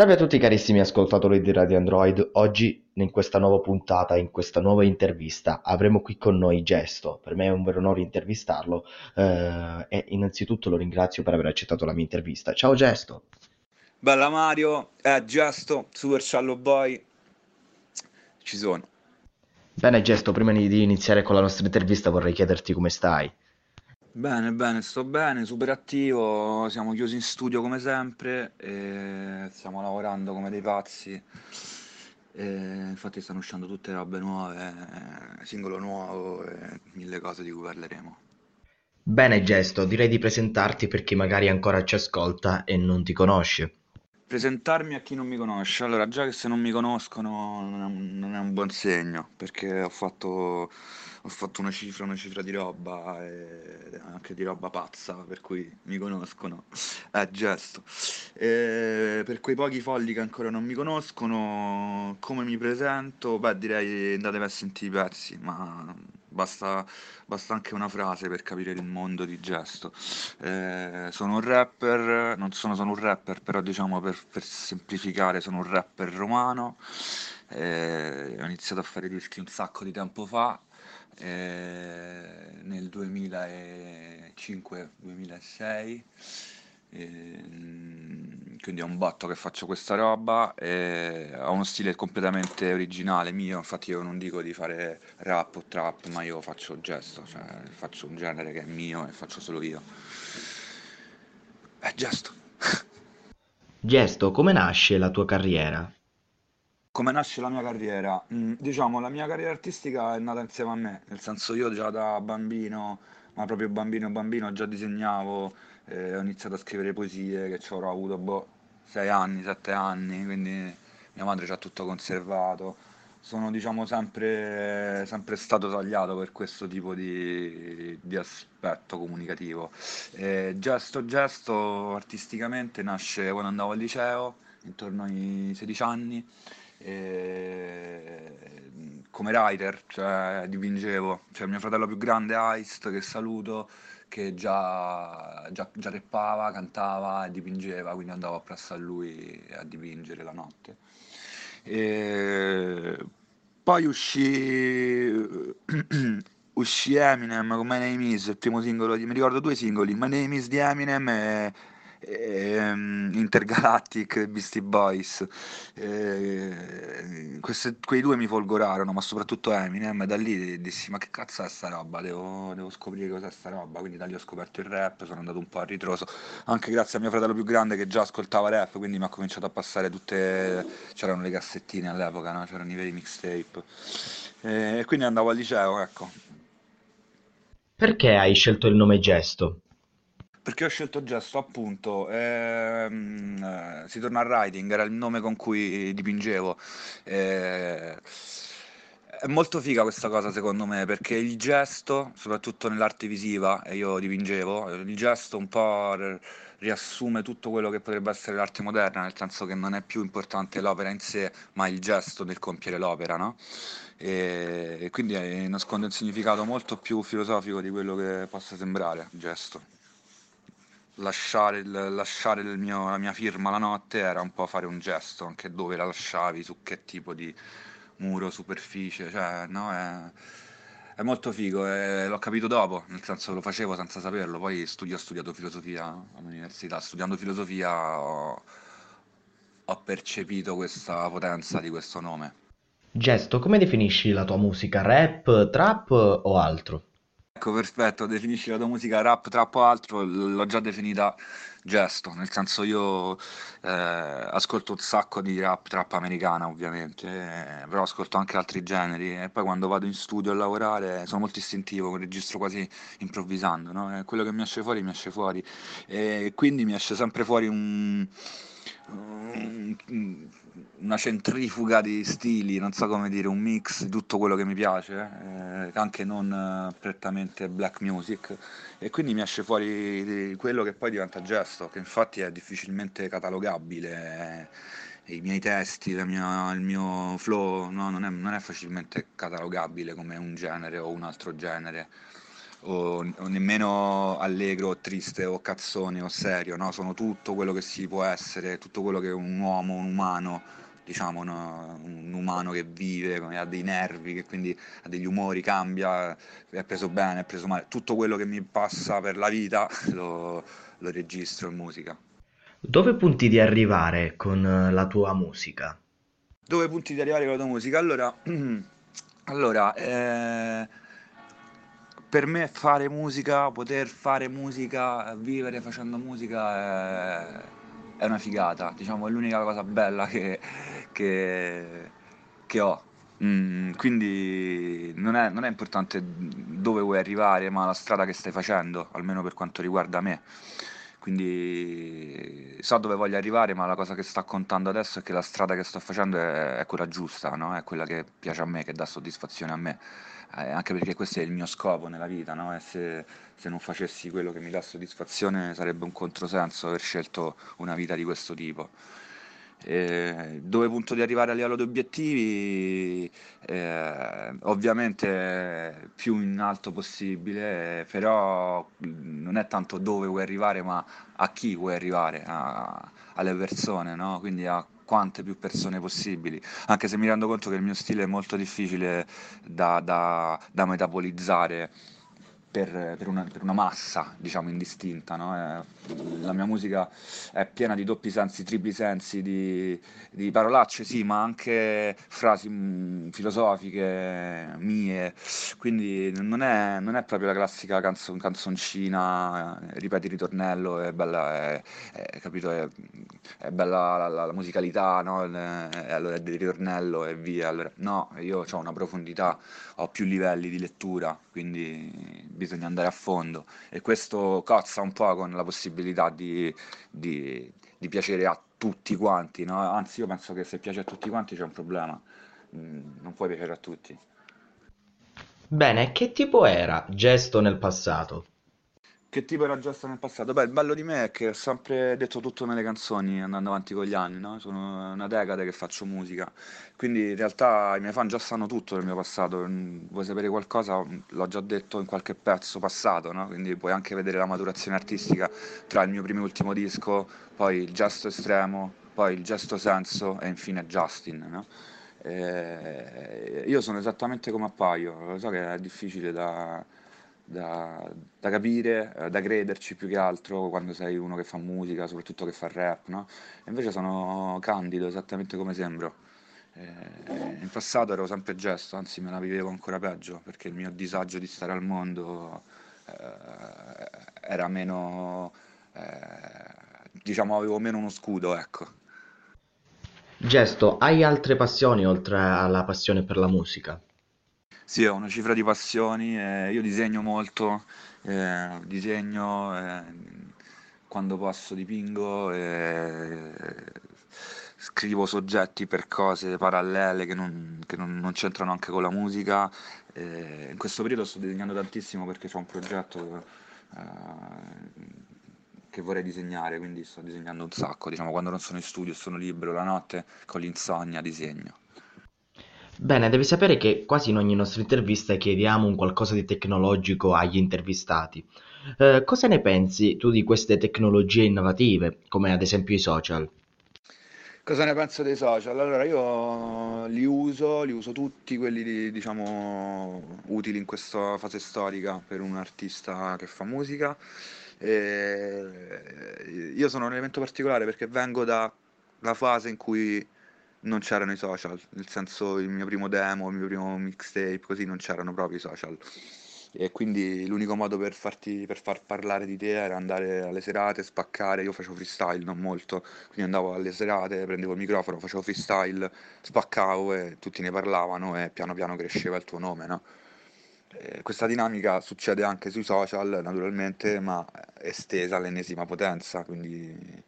Salve a tutti carissimi ascoltatori di Radio Android, oggi in questa nuova puntata, in questa nuova intervista avremo qui con noi Gesto, per me è un vero onore intervistarlo eh, e innanzitutto lo ringrazio per aver accettato la mia intervista. Ciao Gesto! Bella Mario, è Gesto, Super Shallow Boy, ci sono. Bene Gesto, prima di iniziare con la nostra intervista vorrei chiederti come stai. Bene, bene, sto bene, super attivo, siamo chiusi in studio come sempre e stiamo lavorando come dei pazzi. E infatti stanno uscendo tutte robe nuove, singolo nuovo e mille cose di cui parleremo. Bene Gesto, direi di presentarti per chi magari ancora ci ascolta e non ti conosce. Presentarmi a chi non mi conosce, allora già che se non mi conoscono non è, non è un buon segno, perché ho fatto ho fatto una cifra, una cifra di roba, e anche di roba pazza, per cui mi conoscono, è gesto. E per quei pochi folli che ancora non mi conoscono, come mi presento? Beh, direi andatevi a sentire i pezzi, ma basta, basta anche una frase per capire il mondo di gesto. Eh, sono un rapper, non sono, sono un rapper, però diciamo per, per semplificare, sono un rapper romano. Eh, ho iniziato a fare dischi un sacco di tempo fa eh, nel 2005-2006 ehm, quindi è un botto che faccio questa roba e ha uno stile completamente originale mio infatti io non dico di fare rap o trap ma io faccio gesto cioè faccio un genere che è mio e faccio solo io è gesto Gesto, come nasce la tua carriera? Come nasce la mia carriera? Mm, diciamo, la mia carriera artistica è nata insieme a me, nel senso io già da bambino, ma proprio bambino bambino, già disegnavo, eh, ho iniziato a scrivere poesie che ci avrò avuto boh, 6 anni, 7 anni, quindi mia madre ci ha tutto conservato. Sono diciamo sempre, sempre stato tagliato per questo tipo di, di aspetto comunicativo. Eh, gesto Gesto artisticamente nasce quando andavo al liceo, intorno ai 16 anni e come writer, cioè dipingevo, cioè mio fratello più grande Aist, che saluto, che già, già, già rappava, cantava e dipingeva, quindi andavo appresso a lui a dipingere la notte. E poi uscì, uscì Eminem con My Name Is, il primo singolo, di, mi ricordo due singoli, My Name Is di Eminem e ehm, Intergalactic, Beastie Boys, eh, queste, quei due mi folgorarono, ma soprattutto Eminem, da lì dissi ma che cazzo è sta roba, devo, devo scoprire cos'è sta roba, quindi da lì ho scoperto il rap, sono andato un po' a ritroso, anche grazie a mio fratello più grande che già ascoltava rap, quindi mi ha cominciato a passare tutte, c'erano le cassettine all'epoca, no? c'erano i veri mixtape, e quindi andavo al liceo, ecco. Perché hai scelto il nome Gesto? Perché ho scelto gesto, appunto, ehm, eh, si torna al writing, era il nome con cui dipingevo. Eh, è molto figa questa cosa secondo me, perché il gesto, soprattutto nell'arte visiva, e io dipingevo, il gesto un po' riassume tutto quello che potrebbe essere l'arte moderna, nel senso che non è più importante l'opera in sé, ma il gesto nel compiere l'opera, no? E, e quindi eh, nasconde un significato molto più filosofico di quello che possa sembrare, il gesto lasciare, il, lasciare il mio, la mia firma la notte era un po' fare un gesto, anche dove la lasciavi, su che tipo di muro, superficie, cioè, no, è, è molto figo, e l'ho capito dopo, nel senso lo facevo senza saperlo, poi studio, ho studiato filosofia all'università, studiando filosofia ho, ho percepito questa potenza di questo nome. Gesto, come definisci la tua musica? Rap, trap o altro? Ecco, perfetto, definisci la tua musica rap, trap o altro, l'ho già definita gesto, nel senso io eh, ascolto un sacco di rap, trap americana ovviamente, eh, però ascolto anche altri generi e poi quando vado in studio a lavorare sono molto istintivo, registro quasi improvvisando, no? E quello che mi esce fuori mi esce fuori e quindi mi esce sempre fuori un una centrifuga di stili, non so come dire, un mix di tutto quello che mi piace, eh, anche non eh, prettamente black music, e quindi mi esce fuori quello che poi diventa gesto, che infatti è difficilmente catalogabile. Eh, I miei testi, mia, il mio flow no, non, è, non è facilmente catalogabile come un genere o un altro genere o, o nemmeno allegro o triste o cazzone o serio, no? sono tutto quello che si può essere, tutto quello che un uomo, un umano, diciamo no? un umano che vive, ha dei nervi, che quindi ha degli umori, cambia, è preso bene, è preso male, tutto quello che mi passa per la vita lo, lo registro in musica. Dove punti di arrivare con eh, la tua musica? Dove punti di arrivare con la tua musica? Allora, allora eh, per me fare musica, poter fare musica, vivere facendo musica è, è una figata, diciamo, è l'unica cosa bella che, che, che ho. Mm, quindi non è, non è importante dove vuoi arrivare, ma la strada che stai facendo, almeno per quanto riguarda me. Quindi so dove voglio arrivare, ma la cosa che sta contando adesso è che la strada che sto facendo è, è quella giusta, no? È quella che piace a me, che dà soddisfazione a me. Eh, anche perché questo è il mio scopo nella vita, no? E se, se non facessi quello che mi dà soddisfazione sarebbe un controsenso aver scelto una vita di questo tipo. Eh, dove punto di arrivare a livello di obiettivi? Eh, ovviamente più in alto possibile, però non è tanto dove vuoi arrivare, ma a chi vuoi arrivare, a- alle persone, no? Quindi a quante più persone possibili, anche se mi rendo conto che il mio stile è molto difficile da, da- da metabolizzare per, per una, per una massa, diciamo, indistinta, no? È- la mia musica è piena di doppi sensi, tripli sensi, di, di parolacce, sì, ma anche frasi mm, filosofiche mie, quindi non è, non è proprio la classica canzo- canzoncina, eh, ripeti il ritornello, è bella, è, è- capito, è, è bella la, la- la musicalità, no? E allora è del ritornello e via. Allora, no, io ho una profondità, ho più livelli di lettura, quindi bisogna andare a fondo e questo cozza un po' con la possibilità di, di- di piacere a tutti quanti, no? Anzi, io penso che se piace a tutti quanti c'è un problema, Mm, non puoi piacere a tutti. Bene, che tipo era Gesto nel passato? Che tipo era gesto nel passato? Beh, il bello di me è che ho sempre detto tutto nelle canzoni andando avanti con gli anni, no? Sono una decade che faccio musica, quindi in realtà i miei fan già sanno tutto del mio passato. Mm, Vuoi sapere qualcosa? Mm, L'ho già detto in qualche pezzo passato, no? Quindi puoi anche vedere la maturazione artistica tra il mio primo e ultimo disco, poi il gesto estremo, poi il gesto senso e infine Justin, no? Eh, io sono esattamente come appaio, lo so che è difficile da da, da capire, eh, da crederci più che altro quando sei uno che fa musica, soprattutto che fa rap, no? Invece sono candido, esattamente come sembro. Eh, in passato ero sempre gesto, anzi me la vivevo ancora peggio, perché il mio disagio di stare al mondo eh, era meno, eh, diciamo, avevo meno uno scudo, ecco. Gesto, hai altre passioni oltre alla passione per la musica? Sì, ho una cifra di passioni, eh, io disegno molto, eh, disegno, eh, quando posso dipingo, eh, scrivo soggetti per cose parallele che non, che non- non c'entrano anche con la musica. eh, in questo periodo sto disegnando tantissimo perché c'è un progetto eh, che vorrei disegnare, quindi sto disegnando un sacco, diciamo, quando non sono in studio sono libero la notte, con l'insonnia disegno. Bene, devi sapere che quasi in ogni nostra intervista chiediamo un qualcosa di tecnologico agli intervistati. Eh, cosa ne pensi tu di queste tecnologie innovative, come ad esempio i social? Cosa ne penso dei social? Allora, io li uso, li uso tutti, quelli di- diciamo utili in questa fase storica per un artista che fa musica. E io sono un elemento particolare perché vengo dalla fase in cui non c'erano i social, nel senso il mio primo demo, il mio primo mixtape, così non c'erano proprio i social. E quindi l'unico modo per farti, per far parlare di te era andare alle serate, spaccare. Io facevo freestyle, non molto, quindi andavo alle serate, prendevo il microfono, facevo freestyle, spaccavo e tutti ne parlavano e piano piano cresceva il tuo nome, no? Questa dinamica succede anche sui social, naturalmente, ma estesa all'ennesima potenza, quindi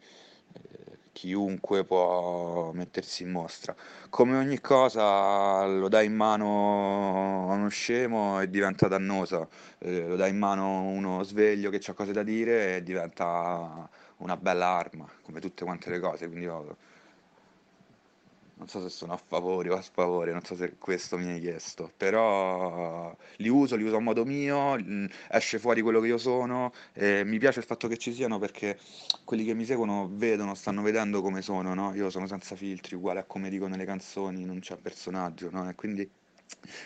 chiunque può mettersi in mostra. Come ogni cosa lo dai in mano a uno scemo e diventa dannoso, eh, lo dai in mano uno sveglio che ha cose da dire e diventa una bella arma, come tutte quante le cose. Quindi io non so se sono a favore o a sfavore, non so se questo mi hai chiesto, però li uso, li uso a modo mio, mm, esce fuori quello che io sono e mi piace il fatto che ci siano perché quelli che mi seguono vedono, stanno vedendo come sono, no? Io sono senza filtri, uguale a come dicono le canzoni, non c'è personaggio, no? E quindi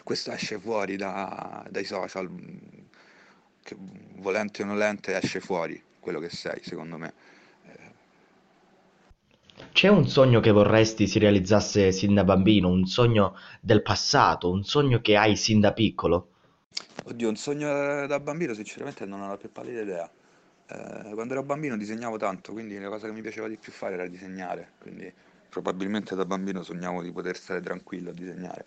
questo esce fuori da, dai social, mm, che volente o nolente esce fuori quello che sei, secondo me. C'è un sogno che vorresti si realizzasse sin da bambino, un sogno del passato, un sogno che hai sin da piccolo? Oddio, un sogno da bambino sinceramente non ho la più pallida idea. Eh, quando ero bambino disegnavo tanto, quindi la cosa che mi piaceva di più fare era disegnare, quindi probabilmente da bambino sognavo di poter stare tranquillo a disegnare.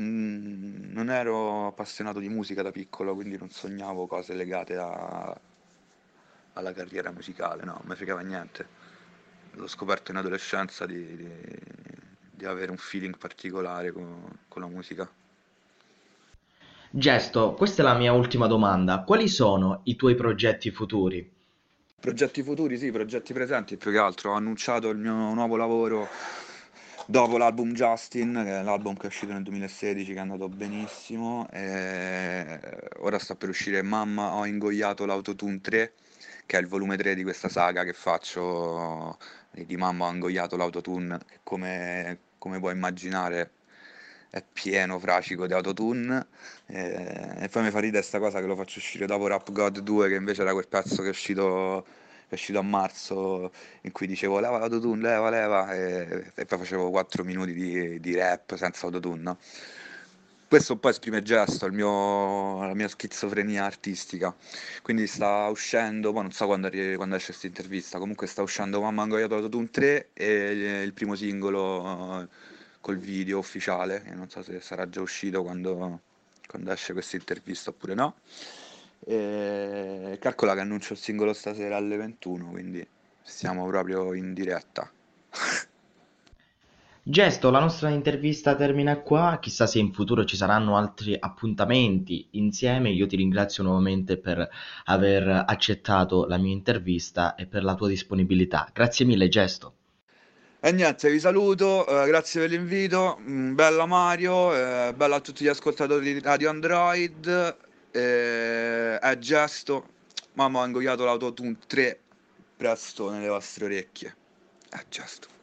Mm, non ero appassionato di musica da piccolo, quindi non sognavo cose legate a- alla carriera musicale, no, non mi fregava niente. L'ho scoperto in adolescenza di, di- di avere un feeling particolare con, con la musica. Gesto, questa è la mia ultima domanda. Quali sono i tuoi progetti futuri? Progetti futuri, sì, progetti presenti più che altro. Ho annunciato il mio nuovo lavoro dopo l'album Justin, che è l'album che è uscito nel 2016, che è andato benissimo. E ora sta per uscire Mamma, ho ingoiato l'autotune 3, che è il volume 3 di questa saga che faccio di Mamma, ho ingoiato l'autotune, che come, come puoi immaginare è pieno, fracico di autotune. E, e poi mi fa ridere sta cosa che lo faccio uscire dopo Rap God 2, che invece era quel pezzo che è uscito, è uscito a marzo, in cui dicevo leva l'autotune, leva, leva, e, e poi facevo 4 minuti di, di rap senza autotune, no? Questo un po' esprime Gesto, mio, la mia schizofrenia artistica. Quindi sta uscendo, poi non so quando, arri- quando esce questa intervista, comunque sta uscendo Mamma Angoiato Autotune 3 e il, primo singolo eh, col video ufficiale, che non so se sarà già uscito quando, quando esce questa intervista oppure no. E calcola che annuncio il singolo stasera alle 21, quindi siamo proprio in diretta. Gesto, la nostra intervista termina qua, chissà se in futuro ci saranno altri appuntamenti insieme. Io ti ringrazio nuovamente per aver accettato la mia intervista e per la tua disponibilità. Grazie mille, Gesto. Niente, vi saluto, eh, grazie per l'invito, mm, bella Mario, eh, bella a tutti gli ascoltatori di Radio Android, eh, è gesto, mamma ho ingoiato l'autotune 3 presto nelle vostre orecchie, è gesto.